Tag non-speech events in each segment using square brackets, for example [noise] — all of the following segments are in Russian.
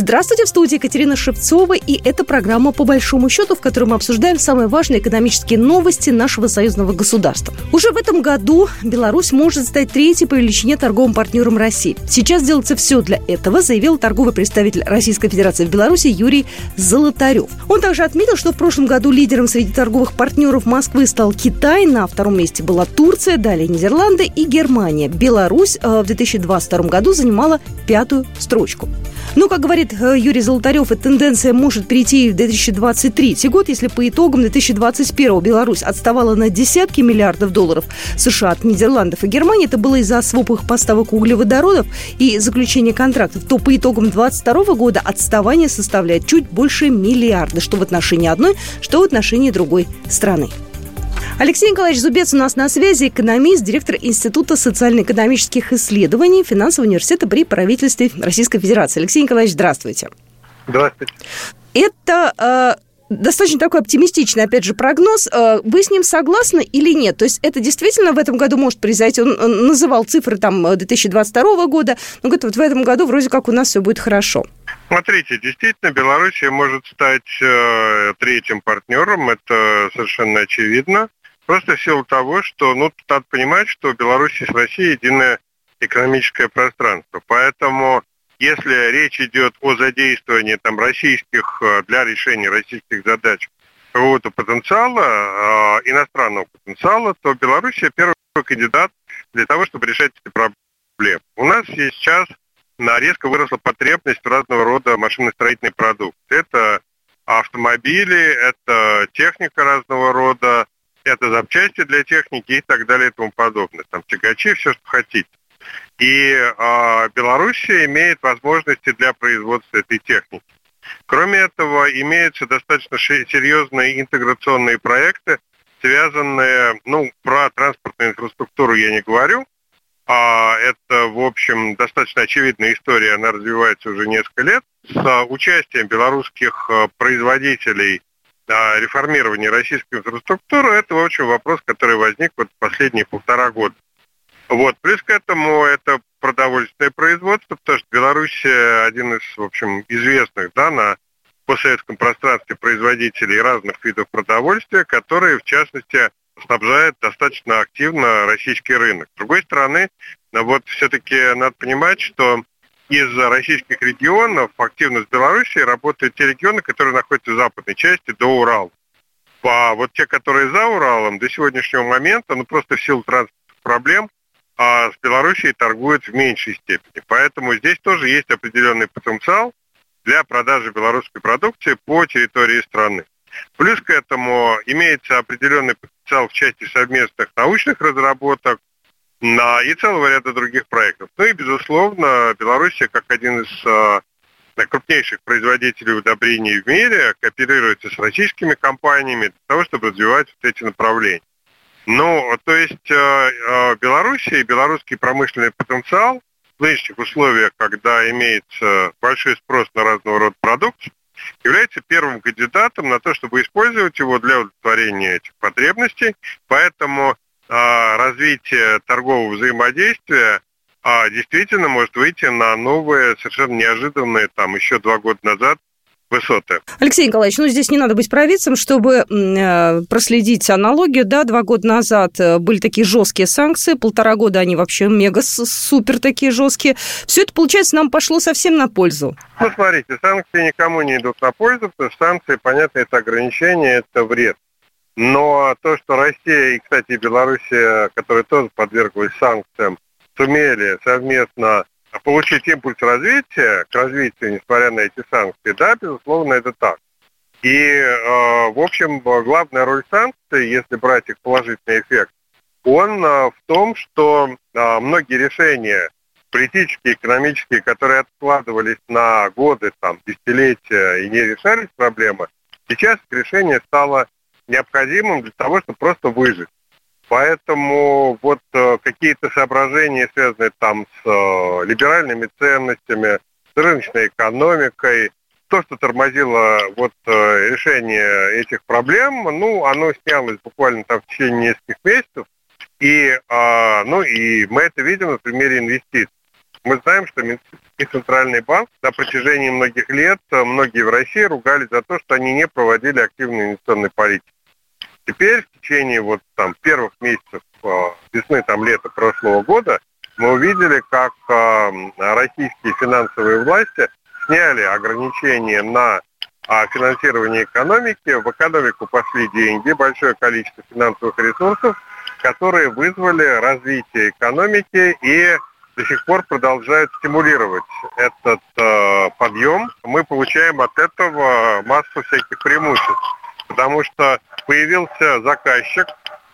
Здравствуйте, в студии Екатерина Шевцова, и это программа «По большому счету», в которой мы обсуждаем самые важные экономические новости нашего союзного государства. Уже в этом году Беларусь может стать третьей по величине торговым партнером России. Сейчас делается все для этого, заявил торговый представитель Российской Федерации в Беларуси Юрий Золотарев. Он также отметил, что в прошлом году лидером среди торговых партнеров Москвы стал Китай, на втором месте была Турция, далее Нидерланды и Германия. Беларусь э, в 2022 году занимала пятую строчку. Ну, как говорит э, Юрий Золотарев, эта тенденция может перейти в 2023 год, если по итогам 2021 Беларусь отставала на десятки миллиардов долларов США от Нидерландов и Германии, это было из-за своповых поставок углеводородов и заключения контрактов, то по итогам 2022 года отставание составляет чуть больше миллиарда, что в отношении одной, что в отношении другой страны. Алексей Николаевич Зубец у нас на связи, экономист, директор Института социально-экономических исследований Финансового университета при правительстве Российской Федерации. Алексей Николаевич, здравствуйте. Здравствуйте. Это э, достаточно такой оптимистичный, опять же, прогноз. Э, вы с ним согласны или нет? То есть это действительно в этом году может произойти? Он, он называл цифры там 2022 года, но говорит, вот в этом году вроде как у нас все будет хорошо. Смотрите, действительно, Белоруссия может стать э, третьим партнером, это совершенно очевидно. Просто в силу того, что, ну, надо понимать, что Беларусь с Россией единое экономическое пространство. Поэтому, если речь идет о задействовании там российских, э, для решения российских задач какого-то потенциала, э, иностранного потенциала, то Белоруссия первый кандидат для того, чтобы решать эти проблемы. У нас сейчас на резко выросла потребность в разного рода машиностроительной продукции. Это автомобили, это техника разного рода, это запчасти для техники и так далее и тому подобное. Там тягачи, все, что хотите. И э, Белоруссия имеет возможности для производства этой техники. Кроме этого, имеются достаточно серьезные интеграционные проекты, связанные, ну, про транспортную инфраструктуру я не говорю, а это, в общем, достаточно очевидная история, она развивается уже несколько лет, с участием белорусских а, производителей а, реформирования российской инфраструктуры, это, в общем, вопрос, который возник вот последние полтора года. Вот. Плюс к этому это продовольственное производство, потому что Беларусь один из, в общем, известных да, на постсоветском пространстве производителей разных видов продовольствия, которые, в частности, снабжают достаточно активно российский рынок. С другой стороны, вот все-таки надо понимать, что из российских регионов активно с Белоруссией работают те регионы, которые находятся в западной части до Урала. А вот те, которые за Уралом, до сегодняшнего момента, ну просто в силу транспортных проблем, а с Белоруссией торгуют в меньшей степени. Поэтому здесь тоже есть определенный потенциал для продажи белорусской продукции по территории страны. Плюс к этому имеется определенный потенциал в части совместных научных разработок, на, и целого ряда других проектов. Ну и, безусловно, Белоруссия, как один из э, крупнейших производителей удобрений в мире, кооперируется с российскими компаниями для того, чтобы развивать вот эти направления. Ну, то есть э, э, Белоруссия и белорусский промышленный потенциал в нынешних условиях, когда имеется большой спрос на разного рода продукцию, является первым кандидатом на то, чтобы использовать его для удовлетворения этих потребностей. Поэтому а, развитие торгового взаимодействия а, действительно может выйти на новые, совершенно неожиданные, там, еще два года назад высоты. Алексей Николаевич, ну здесь не надо быть провидцем, чтобы э, проследить аналогию. Да, два года назад э, были такие жесткие санкции, полтора года они вообще мега супер такие жесткие. Все это, получается, нам пошло совсем на пользу. Ну, смотрите, санкции никому не идут на пользу, потому что санкции, понятно, это ограничение, это вред. Но то, что Россия и, кстати, Белоруссия, которые тоже подверглись санкциям, сумели совместно получить импульс развития, к развитию, несмотря на эти санкции, да, безусловно, это так. И, э, в общем, главная роль санкций, если брать их положительный эффект, он э, в том, что э, многие решения политические, экономические, которые откладывались на годы, там, десятилетия и не решались проблемы, сейчас решение стало необходимым для того, чтобы просто выжить. Поэтому вот э, какие-то соображения, связанные там с э, либеральными ценностями, с рыночной экономикой, то, что тормозило вот э, решение этих проблем, ну, оно снялось буквально там в течение нескольких месяцев. И, а, ну, и мы это видим на примере инвестиций. Мы знаем, что Минский центральный банк на протяжении многих лет, многие в России ругали за то, что они не проводили активной инвестиционной политики. Теперь в течение вот там первых месяцев а, весны, там лета прошлого года мы увидели, как а, российские финансовые власти сняли ограничения на а, финансирование экономики. В экономику пошли деньги, большое количество финансовых ресурсов, которые вызвали развитие экономики и до сих пор продолжают стимулировать этот э, подъем. Мы получаем от этого массу всяких преимуществ, потому что появился заказчик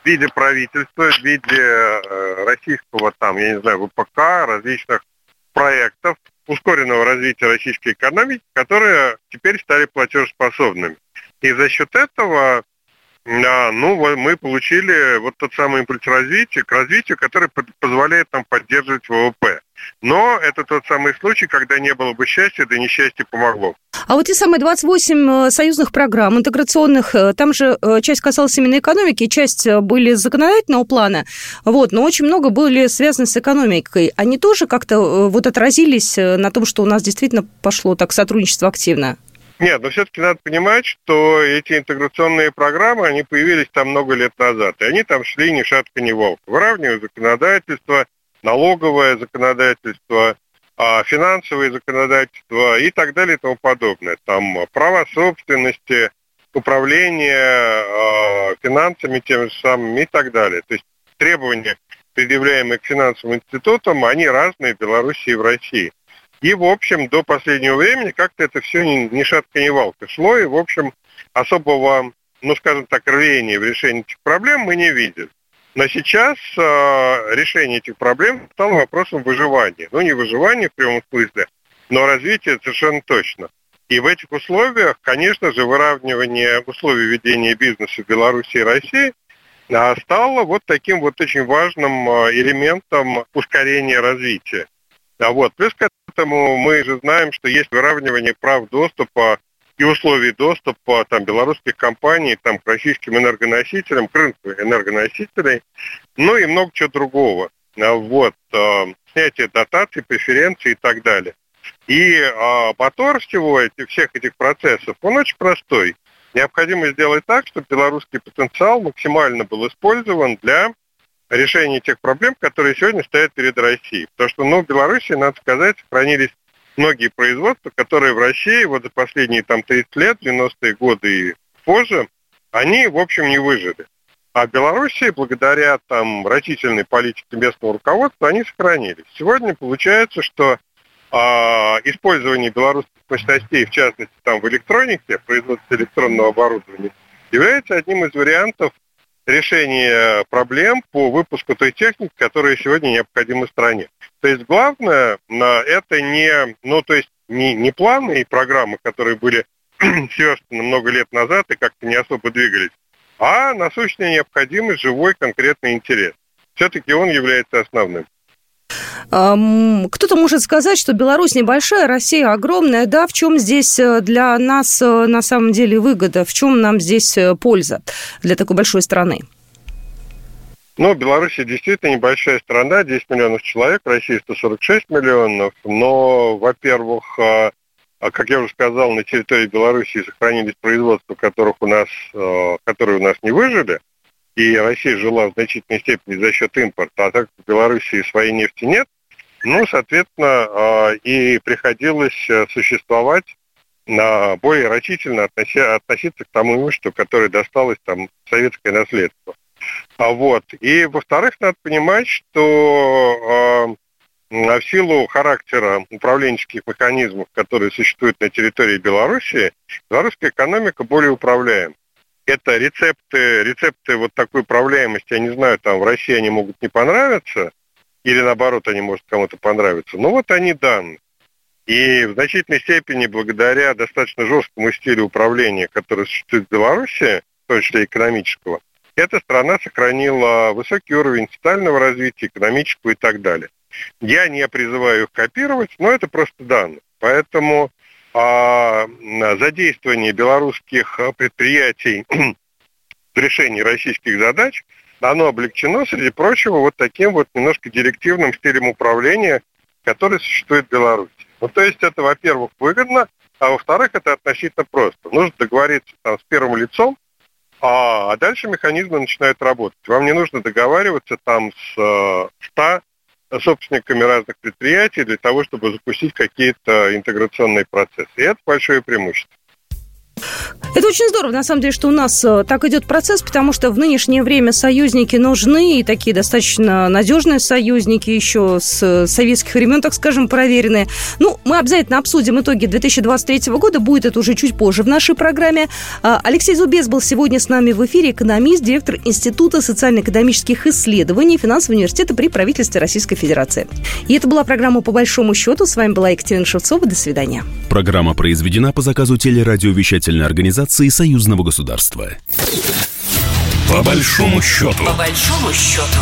в виде правительства, в виде э, российского там, я не знаю, ВПК, различных проектов, ускоренного развития российской экономики, которые теперь стали платежеспособными. И за счет этого а, ну, мы получили вот тот самый импульс развития, к развитию, который позволяет нам поддерживать ВВП. Но это тот самый случай, когда не было бы счастья, да несчастье помогло. А вот те самые 28 э, союзных программ интеграционных, э, там же э, часть касалась именно экономики, часть были законодательного плана, вот, но очень много были связаны с экономикой. Они тоже как-то вот отразились на том, что у нас действительно пошло так сотрудничество активно? Нет, но все-таки надо понимать, что эти интеграционные программы, они появились там много лет назад, и они там шли ни шатка, ни волк. Выравнивая законодательство, налоговое законодательство, а, финансовое законодательство и так далее и тому подобное. Там права собственности, управление а, финансами тем же самым и так далее. То есть требования, предъявляемые к финансовым институтам, они разные в Беларуси и в России. И, в общем, до последнего времени как-то это все ни, ни шатка, ни валка шло, и, в общем, особого, ну, скажем так, рвения в решении этих проблем мы не видели. Но сейчас э, решение этих проблем стало вопросом выживания. Ну, не выживания в прямом смысле, но развития совершенно точно. И в этих условиях, конечно же, выравнивание условий ведения бизнеса в Беларуси и России а, стало вот таким вот очень важным элементом ускорения развития. А вот, плюс к этому мы же знаем, что есть выравнивание прав доступа и условий доступа там, белорусских компаний там, к российским энергоносителям, к рынку энергоносителей, ну и много чего другого. А вот, э, снятие дотаций, преференций и так далее. И э, мотор всего этих, всех этих процессов, он очень простой. Необходимо сделать так, чтобы белорусский потенциал максимально был использован для решения тех проблем, которые сегодня стоят перед Россией. Потому что, ну, в Беларуси, надо сказать, сохранились многие производства, которые в России вот за последние там 30 лет, 90-е годы и позже, они, в общем, не выжили. А в Беларуси, благодаря там рачительной политике местного руководства, они сохранились. Сегодня получается, что э, использование белорусских мощностей, в частности, там в электронике, производстве электронного оборудования, является одним из вариантов решение проблем по выпуску той техники, которая сегодня необходима стране. То есть главное, это не, ну, то есть не, не планы и программы, которые были [clears throat] сверстаны много лет назад и как-то не особо двигались, а насущная необходимость, живой конкретный интерес. Все-таки он является основным. Кто-то может сказать, что Беларусь небольшая, Россия огромная. Да, в чем здесь э, для нас э, на самом деле выгода? В чем нам здесь э, польза для такой большой страны? Ну, Беларусь действительно небольшая страна, 10 миллионов человек, Россия 146 миллионов, но, во-первых, как я уже сказал, на территории Беларуси сохранились производства, которых у нас, которые у нас не выжили, и Россия жила в значительной степени за счет импорта, а так как в Беларуси своей нефти нет, ну, соответственно, а, и приходилось э, существовать более рачительно относиться к тому имуществу, которое досталось там советское наследство. А вот. И, во-вторых, надо понимать, что э, в силу характера управленческих механизмов, которые существуют на территории Беларуси, белорусская экономика более управляема. Это рецепты, рецепты вот такой управляемости, я не знаю, там в России они могут не понравиться, или наоборот, они, может, кому-то понравиться. Но вот они данные. И в значительной степени благодаря достаточно жесткому стилю управления, который существует в Беларуси, в том числе экономического, эта страна сохранила высокий уровень социального развития, экономического и так далее. Я не призываю их копировать, но это просто данные. Поэтому а, задействование белорусских предприятий [clears throat] в решении российских задач оно облегчено, среди прочего, вот таким вот немножко директивным стилем управления, который существует в Беларуси. Ну, то есть это, во-первых, выгодно, а во-вторых, это относительно просто. Нужно договориться там, с первым лицом, а, а дальше механизмы начинают работать. Вам не нужно договариваться там с э, 100 собственниками разных предприятий для того, чтобы запустить какие-то интеграционные процессы. И это большое преимущество. Это очень здорово, на самом деле, что у нас э, так идет процесс, потому что в нынешнее время союзники нужны, и такие достаточно надежные союзники еще с советских времен, так скажем, проверенные. Ну, мы обязательно обсудим итоги 2023 года, будет это уже чуть позже в нашей программе. А, Алексей Зубец был сегодня с нами в эфире, экономист, директор Института социально-экономических исследований Финансового университета при правительстве Российской Федерации. И это была программа «По большому счету». С вами была Екатерина Шевцова. До свидания. Программа произведена по заказу телерадиовещательной организации Союзного государства. По большому счету. По большому счету.